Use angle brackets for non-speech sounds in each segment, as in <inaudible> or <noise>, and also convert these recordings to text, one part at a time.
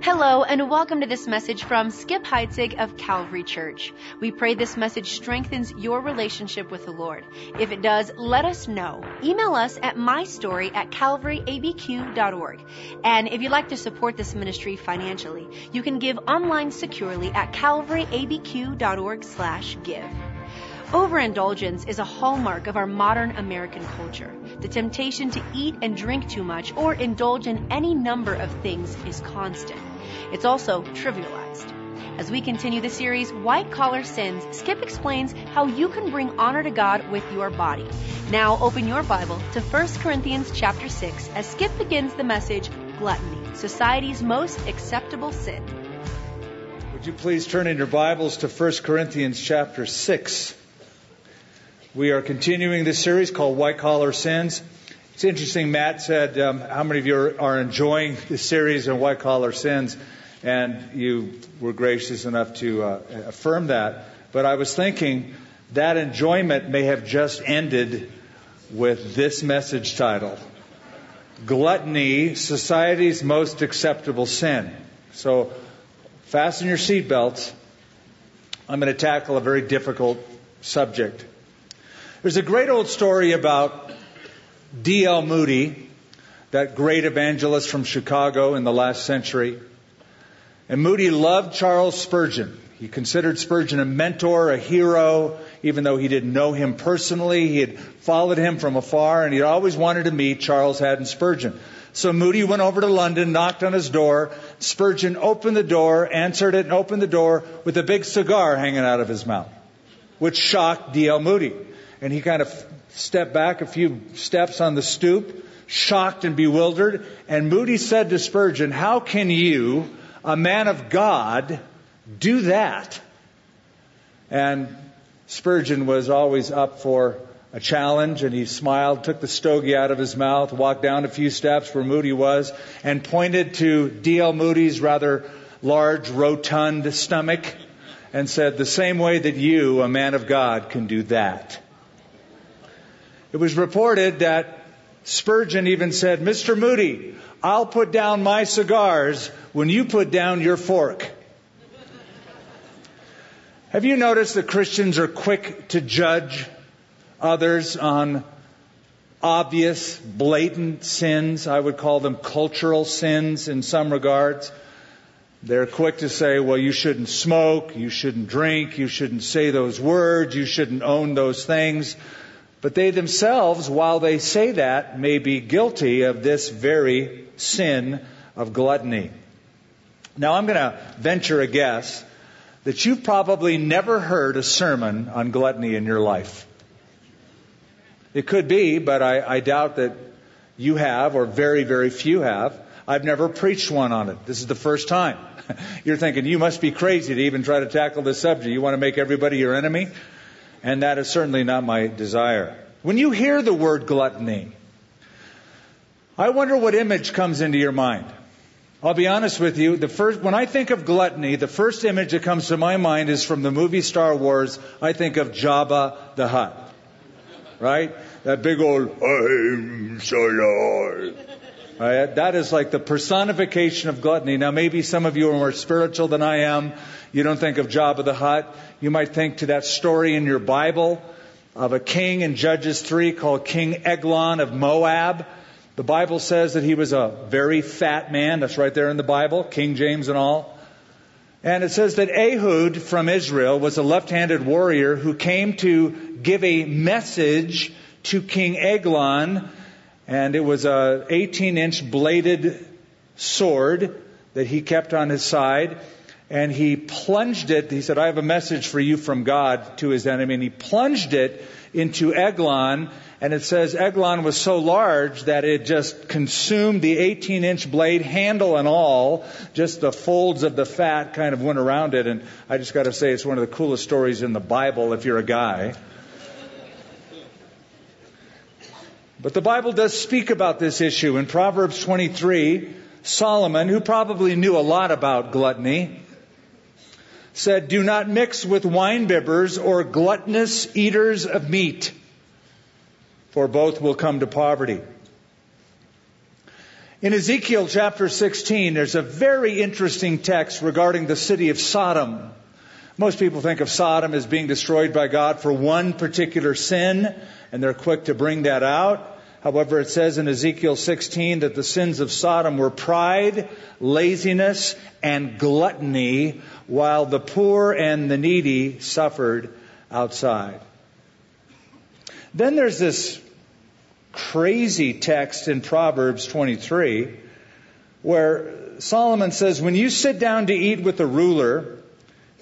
Hello, and welcome to this message from Skip Heitzig of Calvary Church. We pray this message strengthens your relationship with the Lord. If it does, let us know. Email us at mystory at calvaryabq.org. And if you'd like to support this ministry financially, you can give online securely at calvaryabq.org slash give. Overindulgence is a hallmark of our modern American culture. The temptation to eat and drink too much or indulge in any number of things is constant. It's also trivialized. As we continue the series, White Collar Sins, Skip explains how you can bring honor to God with your body. Now open your Bible to 1 Corinthians chapter 6 as Skip begins the message, Gluttony, Society's Most Acceptable Sin. Would you please turn in your Bibles to 1 Corinthians chapter 6? We are continuing this series called White Collar Sins. It's interesting, Matt said, um, how many of you are, enjoying this series on White Collar Sins? And you were gracious enough to uh, affirm that. But I was thinking that enjoyment may have just ended with this message title Gluttony, Society's Most Acceptable Sin. So fasten your seatbelts. I'm going to tackle a very difficult subject. There's a great old story about D.L. Moody, that great evangelist from Chicago in the last century. And Moody loved Charles Spurgeon. He considered Spurgeon a mentor, a hero, even though he didn't know him personally. He had followed him from afar, and he'd always wanted to meet Charles Haddon Spurgeon. So Moody went over to London, knocked on his door. Spurgeon opened the door, answered it, and opened the door with a big cigar hanging out of his mouth, which shocked D.L. Moody and he kind of stepped back a few steps on the stoop, shocked and bewildered. And Moody said to Spurgeon, How can you, a man of God, do that? And Spurgeon was always up for a challenge, and he smiled, took the stogie out of his mouth, walked down a few steps where Moody was, and pointed to D.L. Moody's rather large, rotund stomach, and said, The same way that you, a man of God, can do that. It was reported that Spurgeon even said, Mr. Moody, I'll put down my cigars when you put down your fork. Have you noticed that Christians are quick to judge others on obvious, blatant sins? I would call them cultural sins in some regards. They're quick to say, well, you shouldn't smoke, you shouldn't drink, you shouldn't say those words, you shouldn't own those things. But they themselves, while they say that, may be guilty of this very sin of gluttony. Now I'm going to venture a guess that you've probably never heard a sermon on gluttony in your life. It could be, but I, I doubt that you have, or very, very few have. I've never preached one on it. This is the first time. <laughs> You're thinking, you must be crazy to even try to tackle this subject. You want to make everybody your enemy? And that is certainly not my desire. When you hear the word gluttony, I wonder what image comes into your mind. I'll be honest with you, the first, when I think of gluttony, the first image that comes to my mind is from the movie Star Wars. I think of Jabba the Hutt. Right? That big old, I'm so Lord. Right? That is like the personification of gluttony. Now maybe some of you are more spiritual than I am. You don't think of Jabba the Hutt. You might think to that story in your Bible of a king in Judges 3 called King Eglon of Moab. The Bible says that he was a very fat man. That's right there in the Bible, King James and all. And it says that Ehud from Israel was a left-handed warrior who came to give a message to King Eglon, and it was a 18-inch bladed sword that he kept on his side and he plunged it. He said, I have a message for you from God to his enemy. And he plunged it into Eglon. And it says Eglon was so large that it just consumed the 18 inch blade, handle and all. Just the folds of the fat kind of went around it. And I just got to say, it's one of the coolest stories in the Bible if you're a guy. But the Bible does speak about this issue. In Proverbs 23, Solomon, who probably knew a lot about gluttony, said, Do not mix with winebibbers or gluttonous eaters of meat, for both will come to poverty. In Ezekiel chapter 16, there's a very interesting text regarding the city of Sodom. Most people think of Sodom as being destroyed by God for one particular sin, and they're quick to bring that out. However, it says in Ezekiel 16 that the sins of Sodom were pride, laziness, and gluttony, while the poor and the needy suffered outside. Then there's this crazy text in Proverbs 23 where Solomon says, When you sit down to eat with a ruler,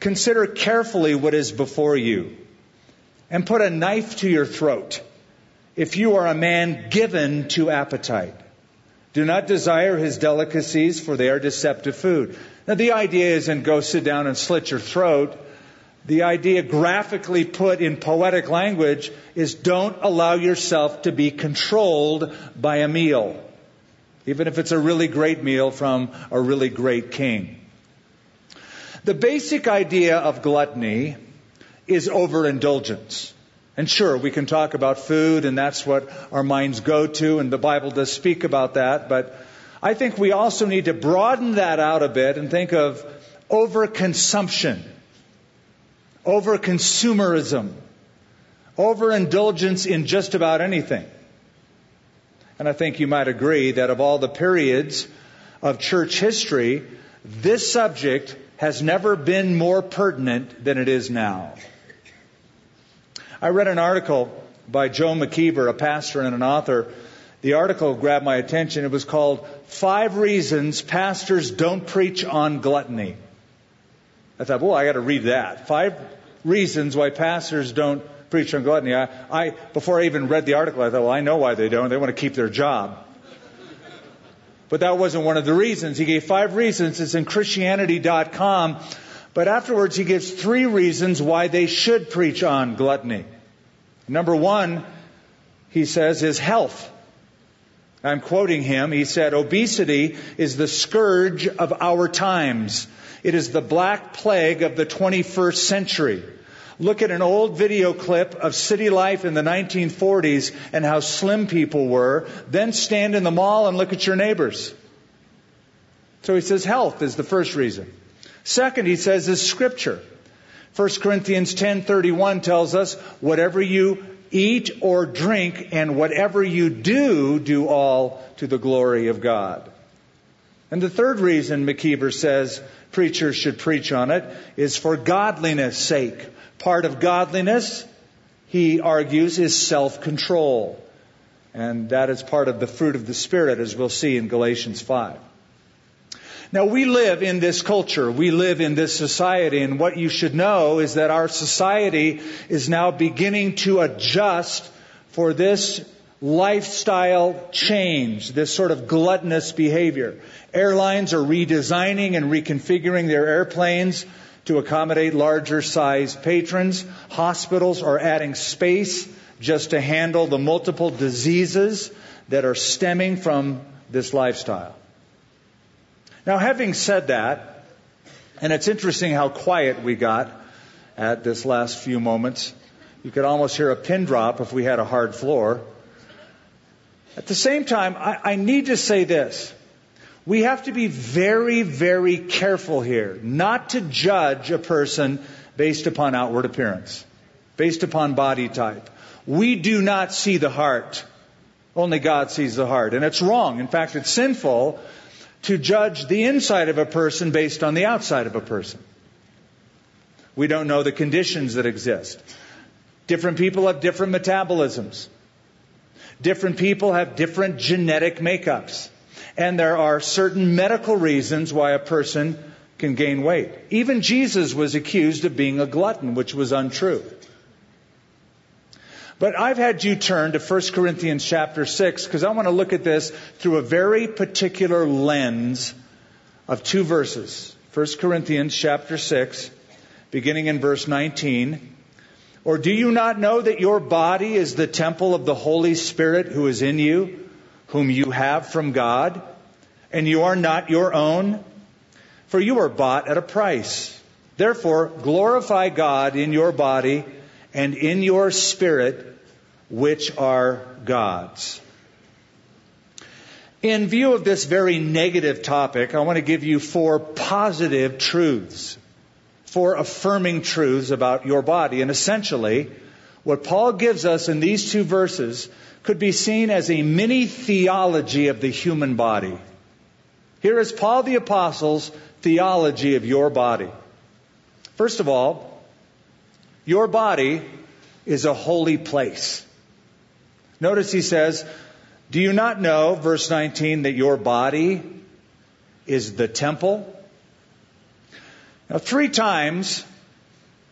consider carefully what is before you and put a knife to your throat if you are a man given to appetite. Do not desire his delicacies, for they are deceptive food. Now, the idea isn't go sit down and slit your throat. The idea, graphically put in poetic language, is don't allow yourself to be controlled by a meal, even if it's a really great meal from a really great king. The basic idea of gluttony is overindulgence. And sure, we can talk about food, and that's what our minds go to, and the Bible does speak about that, but I think we also need to broaden that out a bit and think of overconsumption, overconsumerism, overindulgence in just about anything. And I think you might agree that of all the periods of church history, this subject has never been more pertinent than it is now. I read an article by Joe McKeever, a pastor and an author. The article grabbed my attention. It was called Five Reasons Pastors Don't Preach on Gluttony. I thought, well, I got to read that. Five reasons why pastors don't preach on gluttony. I, I, before I even read the article, I thought, well, I know why they don't. They want to keep their job. But that wasn't one of the reasons. He gave five reasons. It's in Christianity.com. But afterwards, he gives three reasons why they should preach on gluttony. Number one, he says, is health. I'm quoting him. He said, obesity is the scourge of our times. It is the black plague of the 21st century. Look at an old video clip of city life in the 1940s and how slim people were. Then stand in the mall and look at your neighbors. So he says health is the first reason. Second, he says, is scripture. 1 Corinthians 10:31 tells us, whatever you eat or drink and whatever you do, do all to the glory of God. And the third reason McKeever says preachers should preach on it is for godliness sake. Part of godliness, he argues, is self-control. And that is part of the fruit of the Spirit, as we'll see in Galatians 5. Now we live in this culture. We live in this society. And what you should know is that our society is now beginning to adjust for this lifestyle change, this sort of gluttonous behavior. Airlines are redesigning and reconfiguring their airplanes to accommodate larger sized patrons. Hospitals are adding space just to handle the multiple diseases that are stemming from this lifestyle. Now, having said that, and it's interesting how quiet we got at this last few moments. You could almost hear a pin drop if we had a hard floor. At the same time, I, I need to say this. We have to be very, very careful here not to judge a person based upon outward appearance, based upon body type. We do not see the heart. Only God sees the heart. And it's wrong. In fact, it's sinful to judge the inside of a person based on the outside of a person. We don't know the conditions that exist. Different people have different metabolisms. Different people have different genetic makeups. And there are certain medical reasons why a person can gain weight. Even Jesus was accused of being a glutton, which was untrue. But I've had you turn to 1 Corinthians chapter 6 because I want to look at this through a very particular lens of two verses. 1 Corinthians chapter 6, beginning in verse 19. Or do you not know that your body is the temple of the Holy Spirit who is in you, whom you have from God, and you are not your own? For you were bought at a price. Therefore, glorify God in your body and in your spirit, which are God's. In view of this very negative topic, I want to give you four positive truths, four affirming truths about your body. And essentially, what Paul gives us in these two verses could be seen as a mini theology of the human body. Here is Paul the Apostle's theology of your body. First of all, your body is a holy place. Notice he says, Do you not know, verse 19, that your body is the temple? Now, three times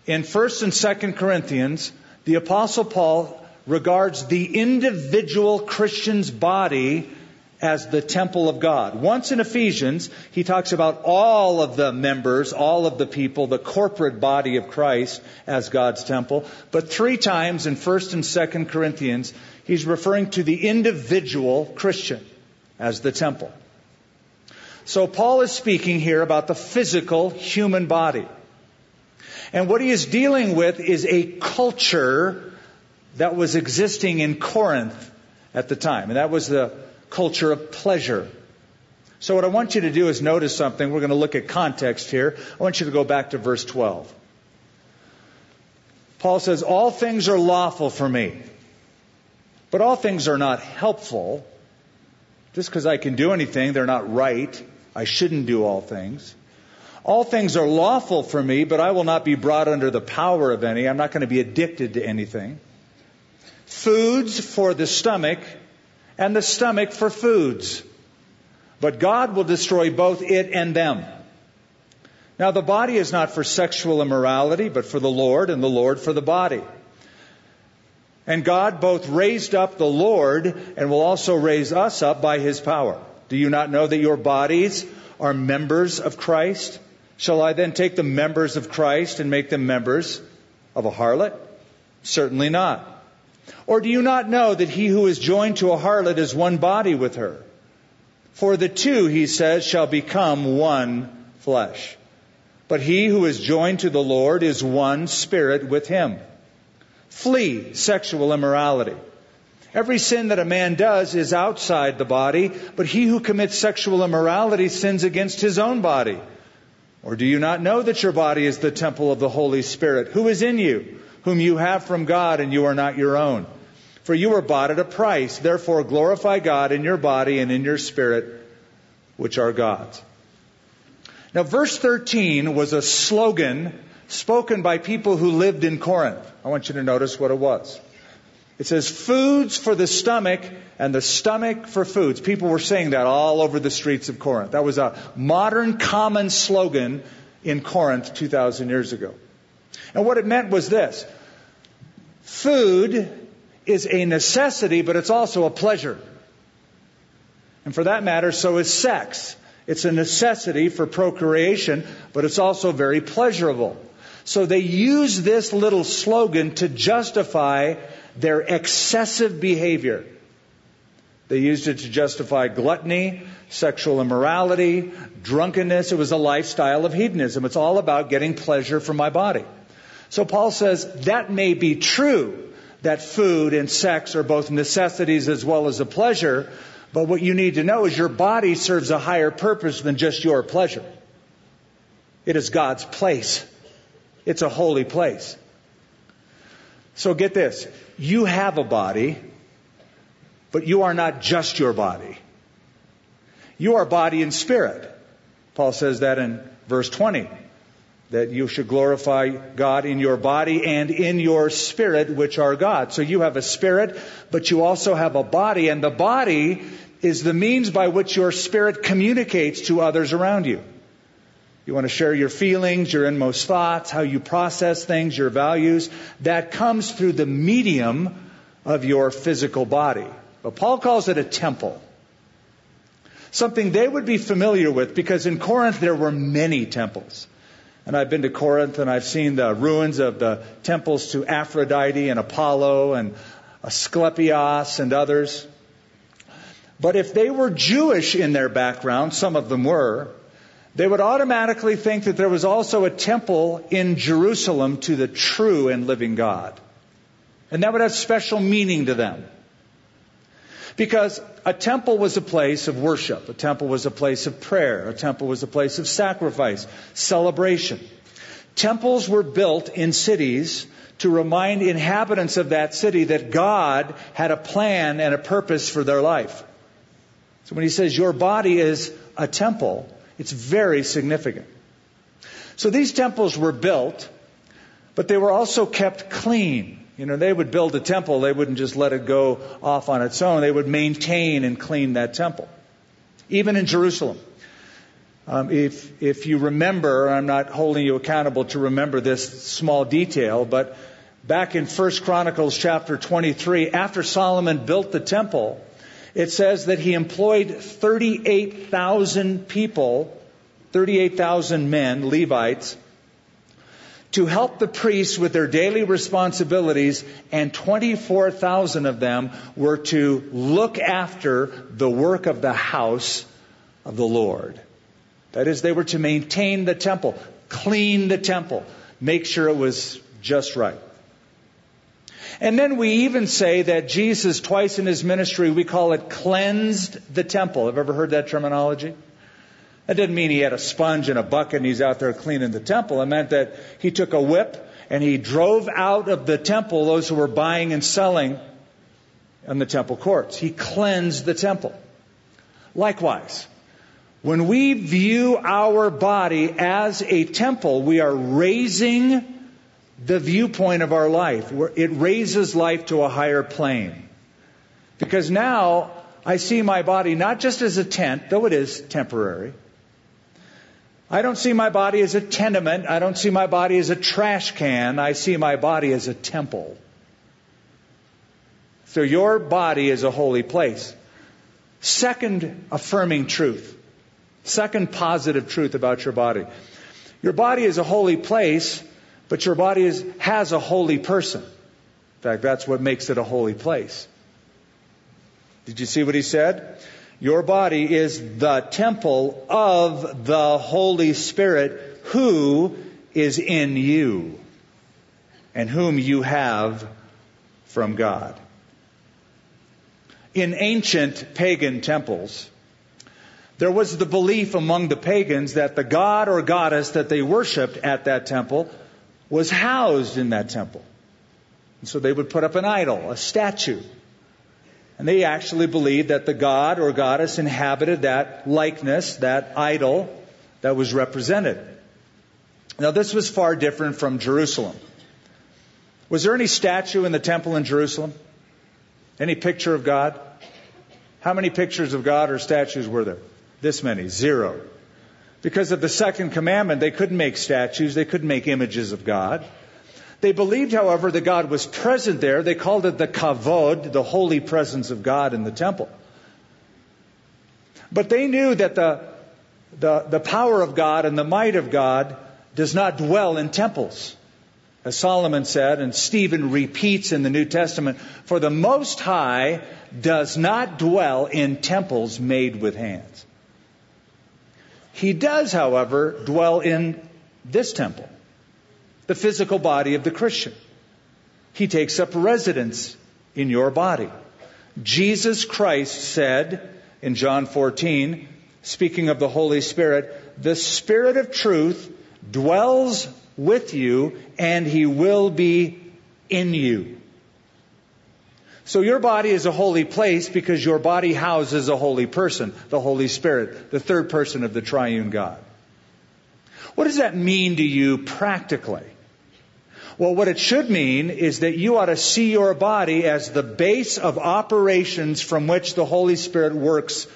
in 1st and 2nd Corinthians, the Apostle Paul regards the individual Christian's body as the temple of God. Once in Ephesians, he talks about all of the members, all of the people, the corporate body of Christ as God's temple. But three times in 1st and 2nd Corinthians, he's referring to the individual Christian as the temple. So Paul is speaking here about the physical human body. And what he is dealing with is a culture that was existing in Corinth at the time. And that was the culture of pleasure. So what I want you to do is notice something. We're going to look at context here. I want you to go back to verse 12. Paul says, All things are lawful for me, but all things are not helpful. Just because I can do anything, they're not right. I shouldn't do all things. All things are lawful for me, but I will not be brought under the power of any. I'm not going to be addicted to anything. Foods for the stomach, and the stomach for foods. But God will destroy both it and them. Now, the body is not for sexual immorality, but for the Lord, and the Lord for the body. And God both raised up the Lord and will also raise us up by his power. Do you not know that your bodies are members of Christ? Shall I then take the members of Christ and make them members of a harlot? Certainly not. Or do you not know that he who is joined to a harlot is one body with her? For the two, he says, shall become one flesh. But he who is joined to the Lord is one spirit with him. Flee sexual immorality. Every sin that a man does is outside the body, but he who commits sexual immorality sins against his own body. Or do you not know that your body is the temple of the Holy Spirit, who is in you? Whom you have from God, and you are not your own. For you were bought at a price. Therefore, glorify God in your body and in your spirit, which are God's. Now, verse 13 was a slogan spoken by people who lived in Corinth. I want you to notice what it was. It says, foods for the stomach and the stomach for foods. People were saying that all over the streets of Corinth. That was a modern common slogan in Corinth 2,000 years ago. And what it meant was this food is a necessity, but it's also a pleasure. And for that matter, so is sex. It's a necessity for procreation, but it's also very pleasurable. So they use this little slogan to justify their excessive behavior. They used it to justify gluttony, sexual immorality, drunkenness. It was a lifestyle of hedonism. It's all about getting pleasure from my body. So Paul says that may be true that food and sex are both necessities as well as a pleasure, but what you need to know is your body serves a higher purpose than just your pleasure. It is God's place. It's a holy place. So get this. You have a body, but you are not just your body. You are body and spirit. Paul says that in verse 20 that you should glorify God in your body and in your spirit, which are God. So you have a spirit, but you also have a body, and the body is the means by which your spirit communicates to others around you. You want to share your feelings, your inmost thoughts, how you process things, your values. That comes through the medium of your physical body. But Paul calls it a temple. Something they would be familiar with because in Corinth there were many temples. And I've been to Corinth and I've seen the ruins of the temples to Aphrodite and Apollo and Asclepius and others. But if they were Jewish in their background, some of them were, they would automatically think that there was also a temple in Jerusalem to the true and living God. And that would have special meaning to them. Because a temple was a place of worship, a temple was a place of prayer, a temple was a place of sacrifice, celebration. Temples were built in cities to remind inhabitants of that city that God had a plan and a purpose for their life. So when he says your body is a temple, it's very significant. So these temples were built, but they were also kept clean. You know, they would build a temple, they wouldn't just let it go off on its own. They would maintain and clean that temple. Even in Jerusalem. Um, if, if you remember, I'm not holding you accountable to remember this small detail, but back in 1 Chronicles chapter 23, after Solomon built the temple, it says that he employed 38,000 people, 38,000 men, Levites, to help the priests with their daily responsibilities, and 24,000 of them were to look after the work of the house of the Lord. That is, they were to maintain the temple, clean the temple, make sure it was just right. And then we even say that Jesus, twice in his ministry, we call it cleansed the temple. Have ever heard that terminology? That didn't mean he had a sponge and a bucket and he's out there cleaning the temple. It meant that he took a whip and he drove out of the temple those who were buying and selling in the temple courts. He cleansed the temple. Likewise, when we view our body as a temple, we are raising the viewpoint of our life. It raises life to a higher plane. Because now I see my body not just as a tent, though it is temporary, I don't see my body as a tenement. I don't see my body as a trash can. I see my body as a temple. So your body is a holy place. Second affirming truth. Second positive truth about your body. Your body is a holy place, but your body is, has a holy person. In fact, that's what makes it a holy place. Did you see what he said? Your body is the temple of the Holy Spirit who is in you and whom you have from God. In ancient pagan temples, there was the belief among the pagans that the god or goddess that they worshiped at that temple was housed in that temple. And so they would put up an idol, a statue, and they actually believed that the god or goddess inhabited that likeness, that idol that was represented. Now, this was far different from Jerusalem. Was there any statue in the temple in Jerusalem? Any picture of God? How many pictures of God or statues were there? This many. Zero. Because of the second commandment, they couldn't make statues, they couldn't make images of God. They believed, however, that God was present there. They called it the kavod, the holy presence of God in the temple. But they knew that the, the, the power of God and the might of God does not dwell in temples. As Solomon said, and Stephen repeats in the New Testament, for the Most High does not dwell in temples made with hands. He does, however, dwell in this temple the physical body of the Christian. He takes up residence in your body. Jesus Christ said in John 14, speaking of the Holy Spirit, the Spirit of truth dwells with you and he will be in you. So your body is a holy place because your body houses a holy person, the Holy Spirit, the third person of the triune God. What does that mean to you practically? Well, what it should mean is that you ought to see your body as the base of operations from which the Holy Spirit works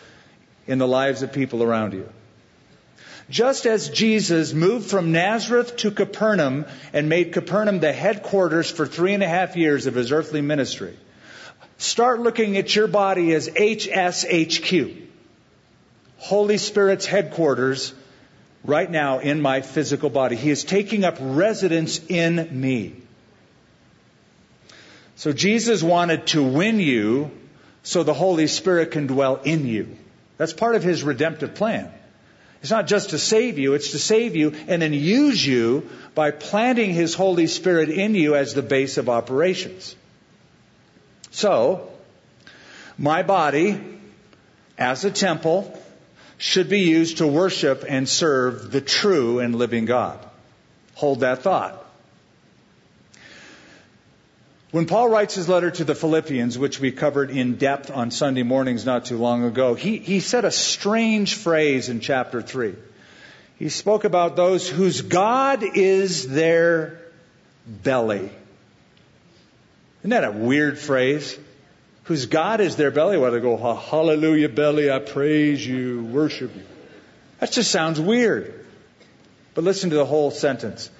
in the lives of people around you. Just as Jesus moved from Nazareth to Capernaum and made Capernaum the headquarters for three and a half years of his earthly ministry, start looking at your body as HSHQ, Holy Spirit's headquarters right now in my physical body. He is taking up residence in me. So Jesus wanted to win you so the Holy Spirit can dwell in you. That's part of his redemptive plan. It's not just to save you, it's to save you and then use you by planting his Holy Spirit in you as the base of operations. So, My body, as a temple, should be used to worship and serve the true and living God. Hold that thought. When Paul writes his letter to the Philippians, which we covered in depth on Sunday mornings not too long ago, he, he said a strange phrase in chapter 3. He spoke about those whose God is their belly. Isn't that a weird phrase? Whose God is their belly. They go, hallelujah, belly, I praise you, worship you. That just sounds weird. But listen to the whole sentence.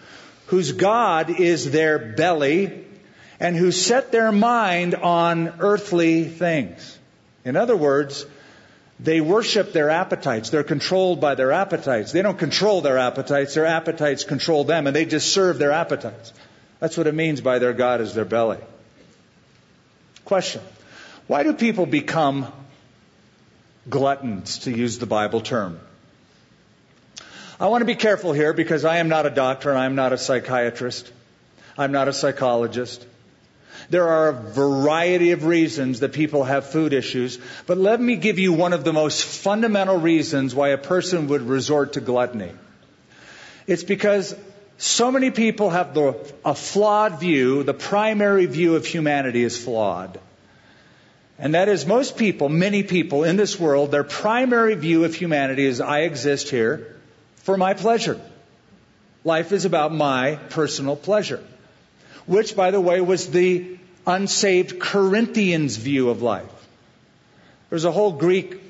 Whose God is their belly and who set their mind on earthly things. In other words, they worship their appetites. They're controlled by their appetites. They don't control their appetites. Their appetites control them and they just serve their appetites. That's what it means by their God is their belly. Question. Why do people become gluttons, to use the Bible term? I want to be careful here because I am not a doctor and I'm not a psychiatrist. I'm not a psychologist. There are a variety of reasons that people have food issues, but let me give you one of the most fundamental reasons why a person would resort to gluttony. It's because so many people have the, a flawed view, the primary view of humanity is flawed. And that is most people, many people in this world, their primary view of humanity is I exist here for my pleasure. Life is about my personal pleasure. Which, by the way, was the unsaved Corinthians view of life. There's a whole Greek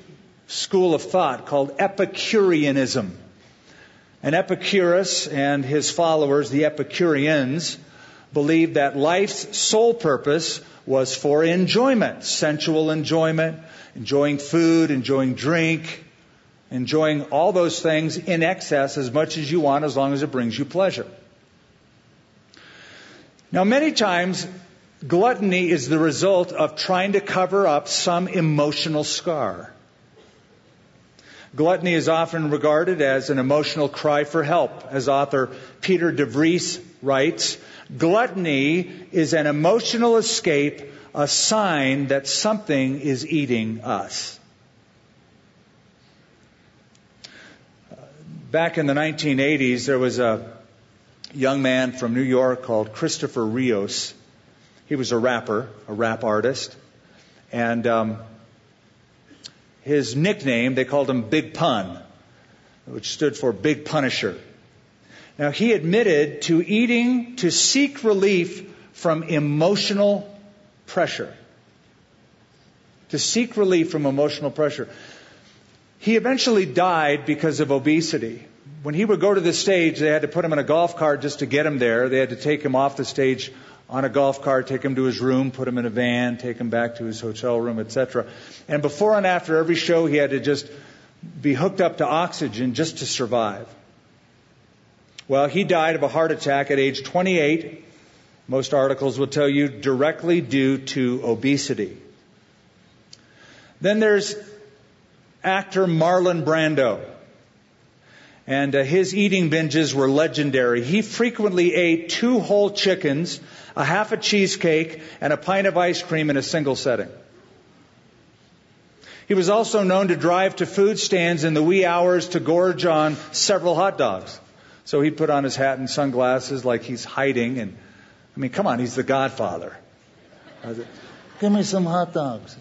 school of thought called Epicureanism. And Epicurus and his followers, the Epicureans, believed that life's sole purpose was for enjoyment, sensual enjoyment, enjoying food, enjoying drink, enjoying all those things in excess as much as you want as long as it brings you pleasure. Now, many times, gluttony is the result of trying to cover up some emotional scar. Gluttony is often regarded as an emotional cry for help. As author Peter DeVries writes, gluttony is an emotional escape, a sign that something is eating us. Back in the 1980s, there was a young man from New York called Christopher Rios. He was a rapper, a rap artist. And um, his nickname, they called him Big Pun, which stood for Big Punisher. Now, he admitted to eating to seek relief from emotional pressure. To seek relief from emotional pressure. He eventually died because of obesity. When he would go to the stage, they had to put him in a golf cart just to get him there. They had to take him off the stage on a golf cart, take him to his room, put him in a van, take him back to his hotel room, etc. And before and after every show, he had to just be hooked up to oxygen just to survive. Well, he died of a heart attack at age 28. Most articles will tell you directly due to obesity. Then there's actor Marlon Brando. And uh, his eating binges were legendary. He frequently ate two whole chickens a half a cheesecake, and a pint of ice cream in a single setting. He was also known to drive to food stands in the wee hours to gorge on several hot dogs. So he'd put on his hat and sunglasses like he's hiding. And I mean, come on, he's the Godfather. Give me some hot dogs.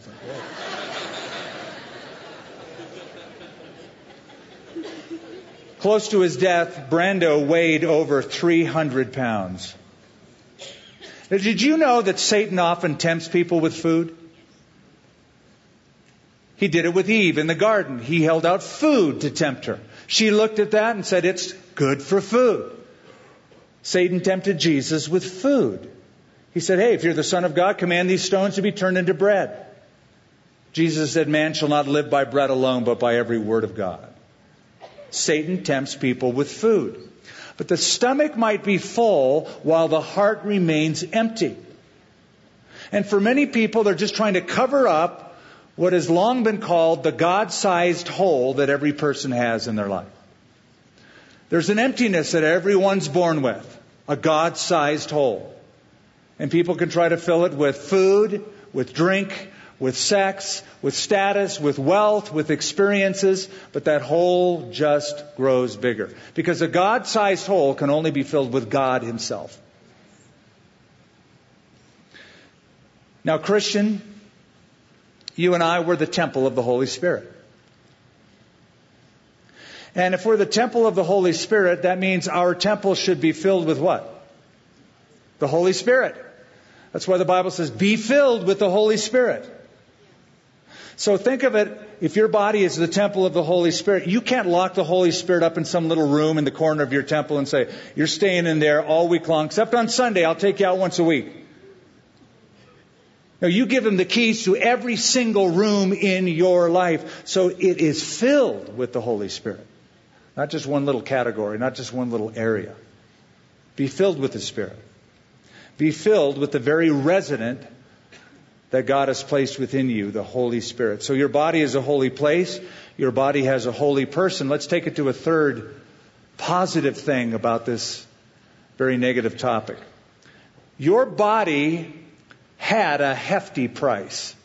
Close to his death, Brando weighed over 300 pounds. Now, did you know that Satan often tempts people with food? He did it with Eve in the garden. He held out food to tempt her. She looked at that and said, It's good for food. Satan tempted Jesus with food. He said, Hey, if you're the Son of God, command these stones to be turned into bread. Jesus said, Man shall not live by bread alone, but by every word of God. Satan tempts people with food. But the stomach might be full while the heart remains empty. And for many people, they're just trying to cover up what has long been called the God sized hole that every person has in their life. There's an emptiness that everyone's born with, a God sized hole. And people can try to fill it with food, with drink, with sex, with status, with wealth, with experiences, but that hole just grows bigger. Because a God sized hole can only be filled with God Himself. Now, Christian, you and I were the temple of the Holy Spirit. And if we're the temple of the Holy Spirit, that means our temple should be filled with what? The Holy Spirit. That's why the Bible says, be filled with the Holy Spirit. So think of it, if your body is the temple of the Holy Spirit, you can't lock the Holy Spirit up in some little room in the corner of your temple and say, you're staying in there all week long, except on Sunday, I'll take you out once a week. No, you give him the keys to every single room in your life. So it is filled with the Holy Spirit. Not just one little category, not just one little area. Be filled with the Spirit. Be filled with the very resident that God has placed within you, the Holy Spirit. So your body is a holy place. Your body has a holy person. Let's take it to a third positive thing about this very negative topic. Your body had a hefty price.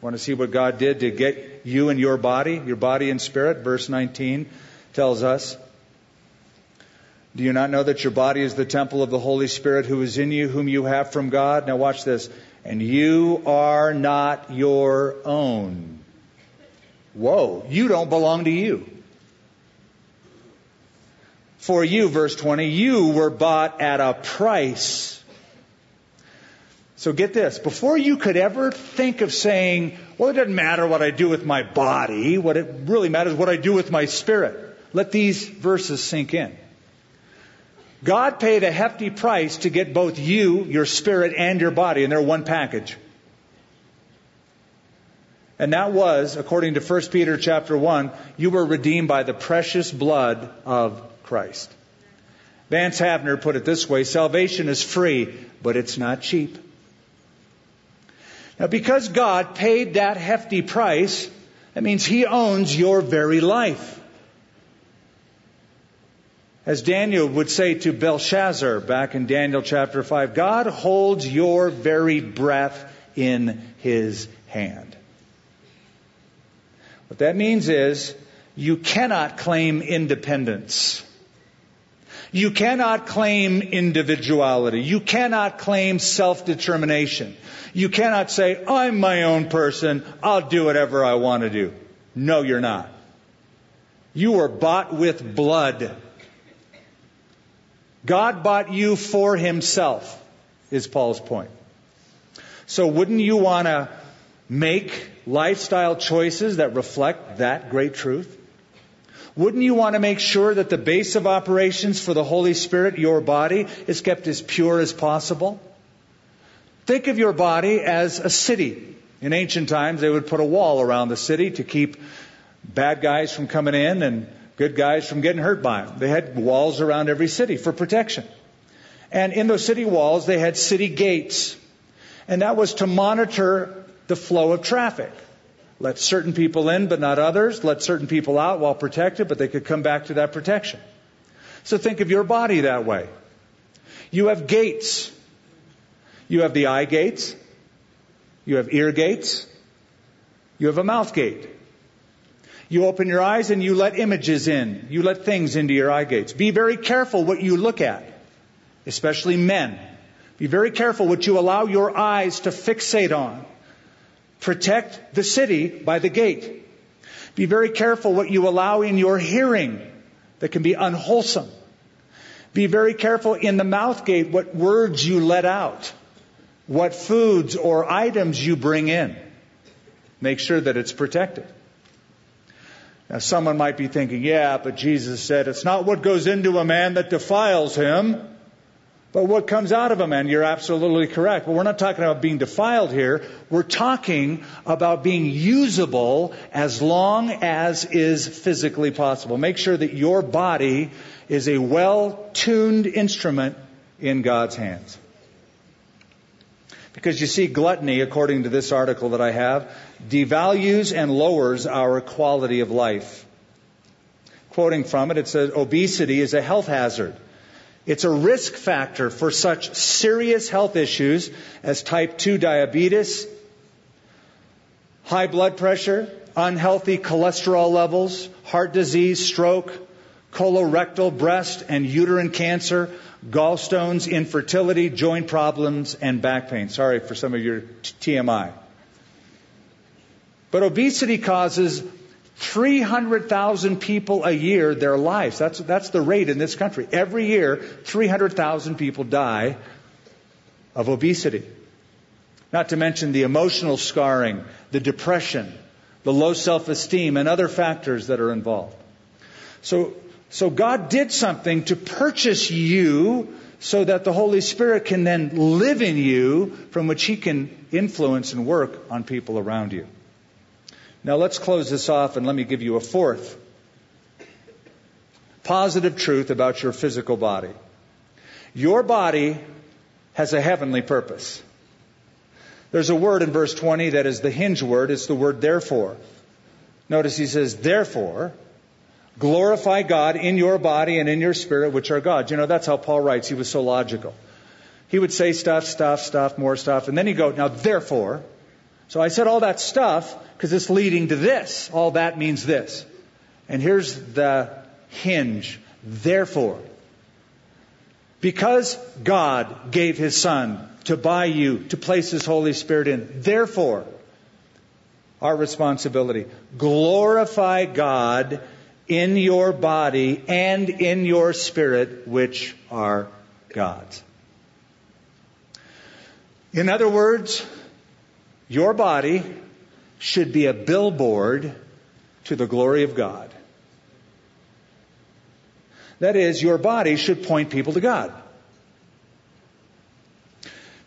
Want to see what God did to get you and your body, your body and spirit? Verse 19 tells us. Do you not know that your body is the temple of the Holy Spirit who is in you, whom you have from God? Now watch this. And you are not your own. Whoa, you don't belong to you. For you, verse 20, you were bought at a price. So get this. Before you could ever think of saying, well, it doesn't matter what I do with my body. What it really matters is what I do with my spirit. Let these verses sink in. God paid a hefty price to get both you, your spirit, and your body, and they're one package. And that was, according to 1 Peter chapter 1, you were redeemed by the precious blood of Christ. Vance Havner put it this way, salvation is free, but it's not cheap. Now, because God paid that hefty price, that means He owns your very life. As Daniel would say to Belshazzar back in Daniel chapter 5, God holds your very breath in His hand. What that means is you cannot claim independence. You cannot claim individuality. You cannot claim self-determination. You cannot say, I'm my own person. I'll do whatever I want to do. No, you're not. You were bought with blood. God bought you for himself, is Paul's point. So wouldn't you want to make lifestyle choices that reflect that great truth? Wouldn't you want to make sure that the base of operations for the Holy Spirit, your body, is kept as pure as possible? Think of your body as a city. In ancient times, they would put a wall around the city to keep bad guys from coming in and good guys from getting hurt by them. They had walls around every city for protection. And in those city walls, they had city gates. And that was to monitor the flow of traffic. Let certain people in, but not others. Let certain people out while protected, but they could come back to that protection. So think of your body that way. You have gates. You have the eye gates. You have ear gates. You have a mouth gate. You open your eyes and you let images in. You let things into your eye gates. Be very careful what you look at, especially men. Be very careful what you allow your eyes to fixate on. Protect the city by the gate. Be very careful what you allow in your hearing that can be unwholesome. Be very careful in the mouth gate what words you let out, what foods or items you bring in. Make sure that it's protected. Now, someone might be thinking, yeah, but Jesus said it's not what goes into a man that defiles him, but what comes out of a man, you're absolutely correct. But we're not talking about being defiled here. We're talking about being usable as long as is physically possible. Make sure that your body is a well tuned instrument in God's hands. Because you see, gluttony, according to this article that I have, devalues and lowers our quality of life. Quoting from it, it says, obesity is a health hazard it's a risk factor for such serious health issues as type 2 diabetes, high blood pressure, unhealthy cholesterol levels, heart disease, stroke, colorectal, breast, and uterine cancer, gallstones, infertility, joint problems, and back pain. Sorry for some of your TMI. But obesity causes 300,000 people a year their lives. That's, that's the rate in this country. Every year, 300,000 people die of obesity. Not to mention the emotional scarring, the depression, the low self-esteem, and other factors that are involved. So, so God did something to purchase you so that the Holy Spirit can then live in you from which He can influence and work on people around you. Now let's close this off and let me give you a fourth positive truth about your physical body. Your body has a heavenly purpose. There's a word in verse 20 that is the hinge word. It's the word therefore. Notice he says, therefore, glorify God in your body and in your spirit, which are God. You know, that's how Paul writes. He was so logical. He would say stuff, stuff, stuff, more stuff, and then he'd go, now therefore. So I said all that stuff because it's leading to this. All that means this. And here's the hinge. Therefore, because God gave his son to buy you, to place his Holy Spirit in, therefore, our responsibility, glorify God in your body and in your spirit, which are God's. In other words, your body should be a billboard to the glory of God. That is, your body should point people to God.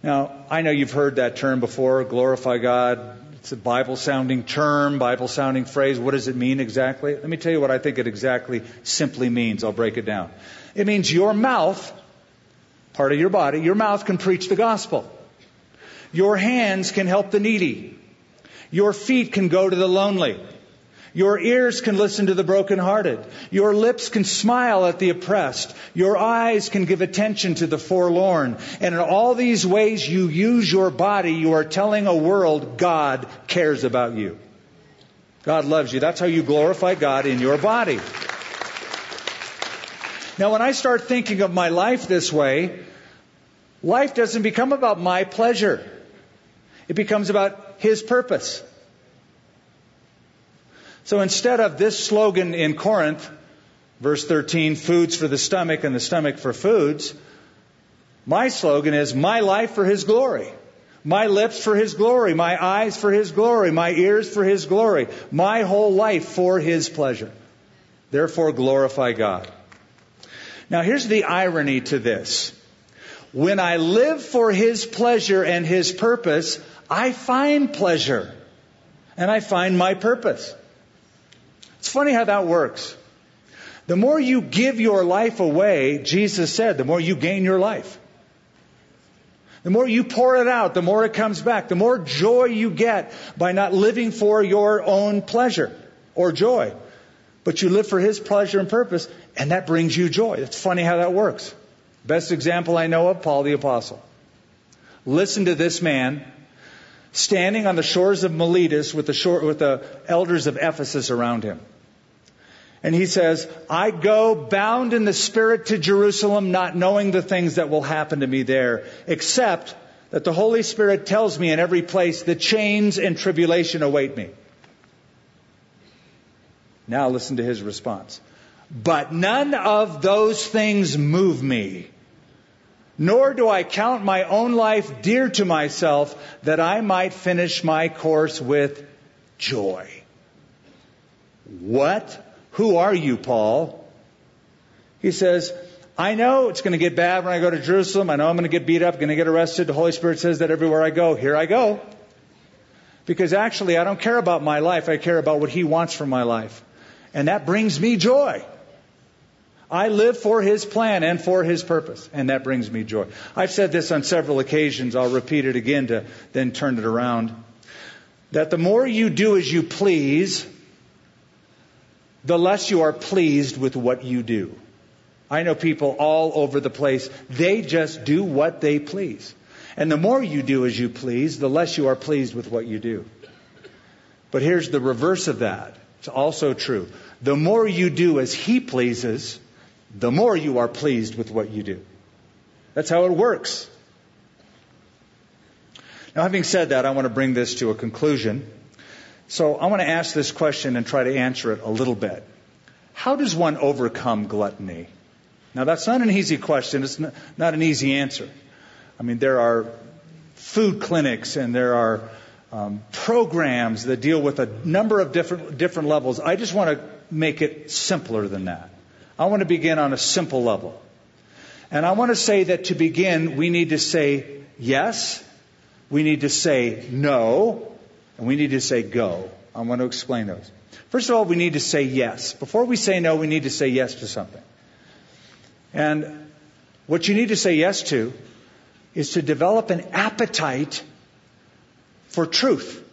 Now, I know you've heard that term before, glorify God. It's a Bible sounding term, Bible sounding phrase. What does it mean exactly? Let me tell you what I think it exactly simply means. I'll break it down. It means your mouth, part of your body, your mouth can preach the gospel. Your hands can help the needy. Your feet can go to the lonely. Your ears can listen to the brokenhearted. Your lips can smile at the oppressed. Your eyes can give attention to the forlorn. And in all these ways you use your body, you are telling a world God cares about you. God loves you. That's how you glorify God in your body. Now, when I start thinking of my life this way, life doesn't become about my pleasure. It becomes about His purpose. So instead of this slogan in Corinth, verse 13, foods for the stomach and the stomach for foods, my slogan is my life for His glory. My lips for His glory. My eyes for His glory. My ears for His glory. My whole life for His pleasure. Therefore glorify God. Now here's the irony to this. When I live for His pleasure and His purpose, I find pleasure. And I find my purpose. It's funny how that works. The more you give your life away, Jesus said, the more you gain your life. The more you pour it out, the more it comes back. The more joy you get by not living for your own pleasure or joy. But you live for His pleasure and purpose, and that brings you joy. It's funny how that works. Best example I know of, Paul the Apostle. Listen to this man standing on the shores of Miletus with the, shore, with the elders of Ephesus around him. And he says, I go bound in the Spirit to Jerusalem, not knowing the things that will happen to me there, except that the Holy Spirit tells me in every place the chains and tribulation await me. Now listen to his response. But none of those things move me. Nor do I count my own life dear to myself that I might finish my course with joy. What? Who are you, Paul? He says, I know it's going to get bad when I go to Jerusalem. I know I'm going to get beat up, going to get arrested. The Holy Spirit says that everywhere I go, here I go. Because actually, I don't care about my life. I care about what He wants for my life. And that brings me joy. I live for His plan and for His purpose, and that brings me joy. I've said this on several occasions. I'll repeat it again to then turn it around. That the more you do as you please, the less you are pleased with what you do. I know people all over the place, they just do what they please. And the more you do as you please, the less you are pleased with what you do. But here's the reverse of that. It's also true. The more you do as He pleases, the more you are pleased with what you do. That's how it works. Now, having said that, I want to bring this to a conclusion. So I want to ask this question and try to answer it a little bit. How does one overcome gluttony? Now, that's not an easy question. It's not an easy answer. I mean, there are food clinics and there are um, programs that deal with a number of different, different levels. I just want to make it simpler than that. I want to begin on a simple level. And I want to say that to begin, we need to say yes, we need to say no, and we need to say go. I want to explain those. First of all, we need to say yes. Before we say no, we need to say yes to something. And what you need to say yes to is to develop an appetite for truth,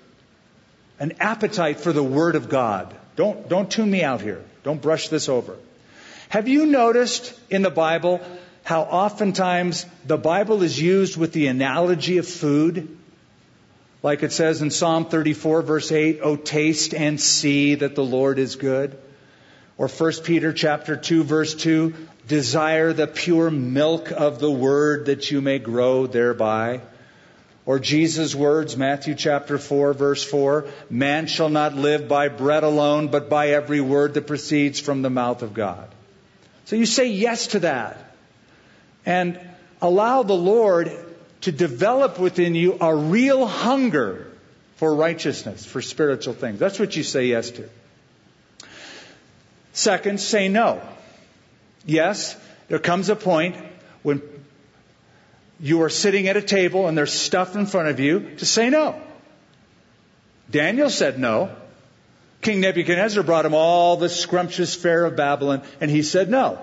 an appetite for the Word of God. Don't, don't tune me out here. Don't brush this over. Have you noticed in the Bible how oftentimes the Bible is used with the analogy of food? Like it says in Psalm 34 verse 8, Oh taste and see that the Lord is good. Or 1 Peter chapter 2 verse 2, desire the pure milk of the word that you may grow thereby. Or Jesus' words, Matthew chapter 4 verse 4, man shall not live by bread alone, but by every word that proceeds from the mouth of God. So you say yes to that. And allow the Lord to develop within you a real hunger for righteousness, for spiritual things. That's what you say yes to. Second, say no. Yes, there comes a point when you are sitting at a table and there's stuff in front of you to say no. Daniel said no. King Nebuchadnezzar brought him all the scrumptious fare of Babylon and he said no.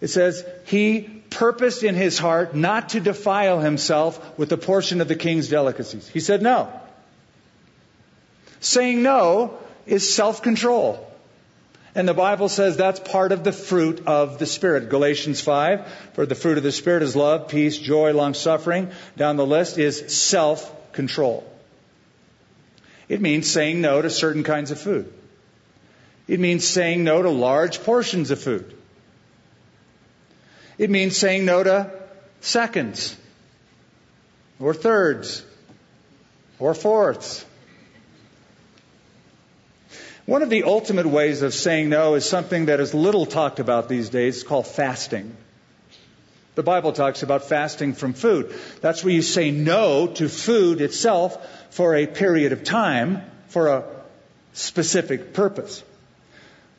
It says he purposed in his heart not to defile himself with a portion of the king's delicacies. He said no. Saying no is self-control. And the Bible says that's part of the fruit of the Spirit. Galatians 5, for the fruit of the Spirit is love, peace, joy, long suffering. Down the list is self control. It means saying no to certain kinds of food. It means saying no to large portions of food. It means saying no to seconds, or thirds, or fourths. One of the ultimate ways of saying no is something that is little talked about these days. It's called fasting. The Bible talks about fasting from food. That's where you say no to food itself for a period of time for a specific purpose.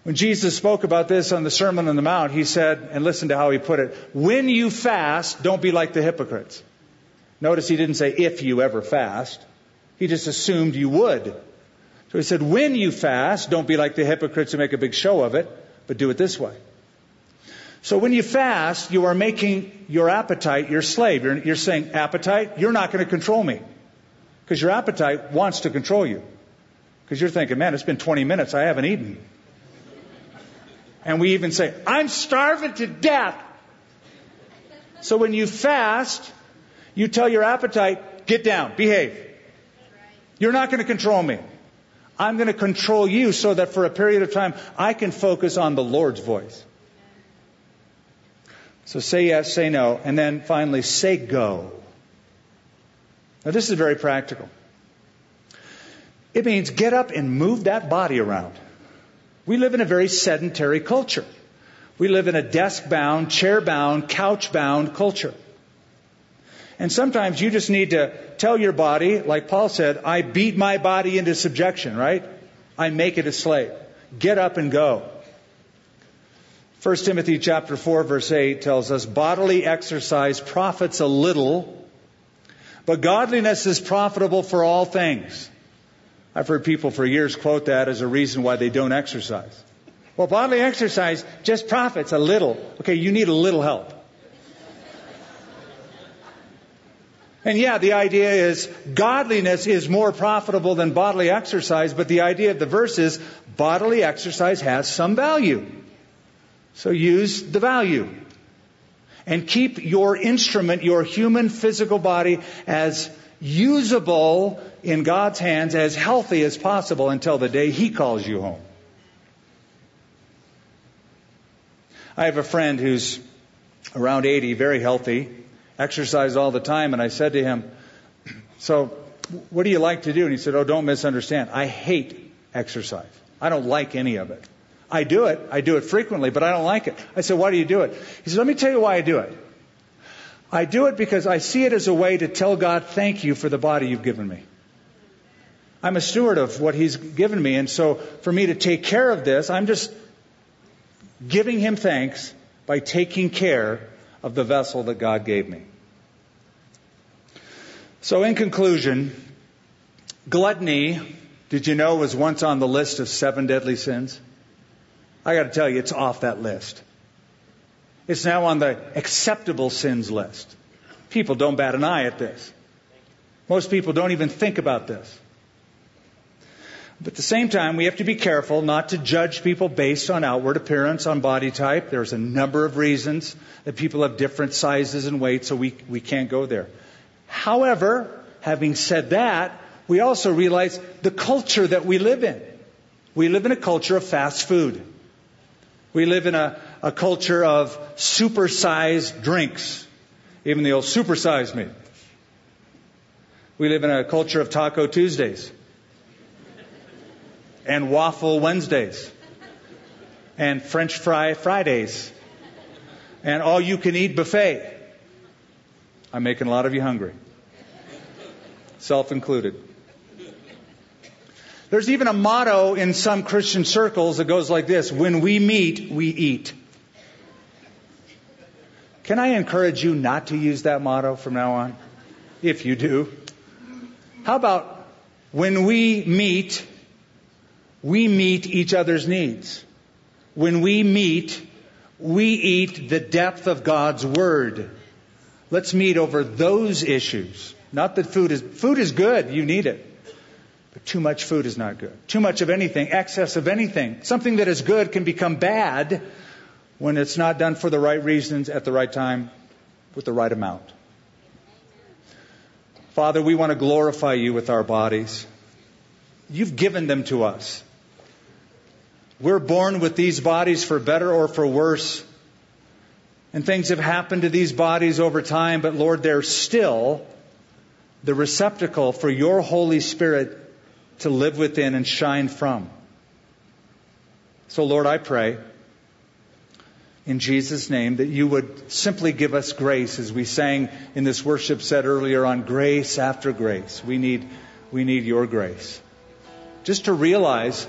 When Jesus spoke about this on the Sermon on the Mount, he said, and listen to how he put it, when you fast, don't be like the hypocrites. Notice he didn't say if you ever fast. He just assumed you would. So he said, when you fast, don't be like the hypocrites who make a big show of it, but do it this way. So when you fast, you are making your appetite your slave. You're, you're saying, appetite, you're not going to control me. Because your appetite wants to control you. Because you're thinking, man, it's been 20 minutes, I haven't eaten. And we even say, I'm starving to death. So when you fast, you tell your appetite, get down, behave. You're not going to control me. I'm going to control you so that for a period of time I can focus on the Lord's voice. So say yes, say no, and then finally say go. Now this is very practical. It means get up and move that body around. We live in a very sedentary culture. We live in a desk bound, chair bound, couch bound culture. And sometimes you just need to tell your body, like Paul said, I beat my body into subjection, right? I make it a slave. Get up and go. 1 Timothy chapter 4 verse 8 tells us bodily exercise profits a little, but godliness is profitable for all things. I've heard people for years quote that as a reason why they don't exercise. Well, bodily exercise just profits a little. Okay, you need a little help. And yeah, the idea is godliness is more profitable than bodily exercise, but the idea of the verse is bodily exercise has some value. So use the value. And keep your instrument, your human physical body, as usable in God's hands as healthy as possible until the day He calls you home. I have a friend who's around 80, very healthy, exercise all the time, and I said to him, So, what do you like to do? And he said, Oh, don't misunderstand. I hate exercise. I don't like any of it. I do it. I do it frequently, but I don't like it. I said, Why do you do it? He said, Let me tell you why I do it. I do it because I see it as a way to tell God, Thank you for the body you've given me. I'm a steward of what He's given me, and so for me to take care of this, I'm just giving Him thanks by taking care of the vessel that God gave me. So, in conclusion, gluttony, did you know, was once on the list of seven deadly sins? I got to tell you, it's off that list. It's now on the acceptable sins list. People don't bat an eye at this. Most people don't even think about this. But at the same time, we have to be careful not to judge people based on outward appearance, on body type. There's a number of reasons that people have different sizes and weights, so we, we can't go there. However, having said that, we also realize the culture that we live in. We live in a culture of fast food. We live in a, a culture of supersized drinks. Even the old supersize me. We live in a culture of Taco Tuesdays and Waffle Wednesdays and French Fry Fridays and all you can eat buffet. I'm making a lot of you hungry, self included. There's even a motto in some Christian circles that goes like this When we meet, we eat. Can I encourage you not to use that motto from now on? If you do. How about when we meet, we meet each other's needs. When we meet, we eat the depth of God's Word. Let's meet over those issues. Not that food is, food is good, you need it. But too much food is not good. Too much of anything, excess of anything. Something that is good can become bad when it's not done for the right reasons at the right time with the right amount. Father, we want to glorify you with our bodies. You've given them to us. We're born with these bodies for better or for worse. And things have happened to these bodies over time, but Lord, they're still the receptacle for your Holy Spirit to live within and shine from. So, Lord, I pray in Jesus' name that you would simply give us grace as we sang in this worship set earlier on grace after grace. We need, we need your grace. Just to realize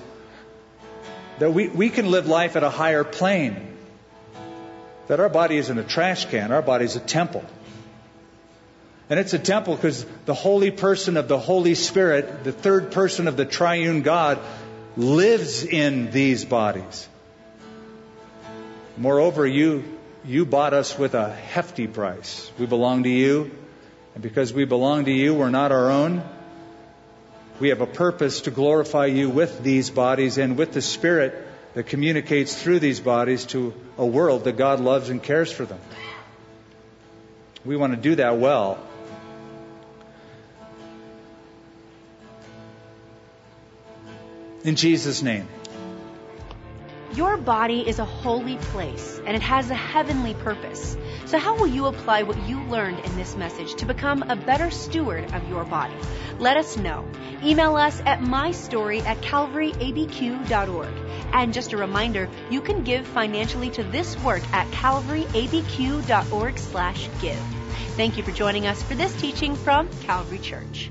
that we, we can live life at a higher plane. That our body isn't a trash can, our body is a temple. And it's a temple because the holy person of the Holy Spirit, the third person of the triune God, lives in these bodies. Moreover, you, you bought us with a hefty price. We belong to you. And because we belong to you, we're not our own. We have a purpose to glorify you with these bodies and with the Spirit that communicates through these bodies to a world that God loves and cares for them. We want to do that well. In Jesus' name. Your body is a holy place and it has a heavenly purpose. So, how will you apply what you learned in this message to become a better steward of your body? Let us know. Email us at mystory at calvaryabq.org. And just a reminder, you can give financially to this work at calvaryabq.org slash give. Thank you for joining us for this teaching from Calvary Church.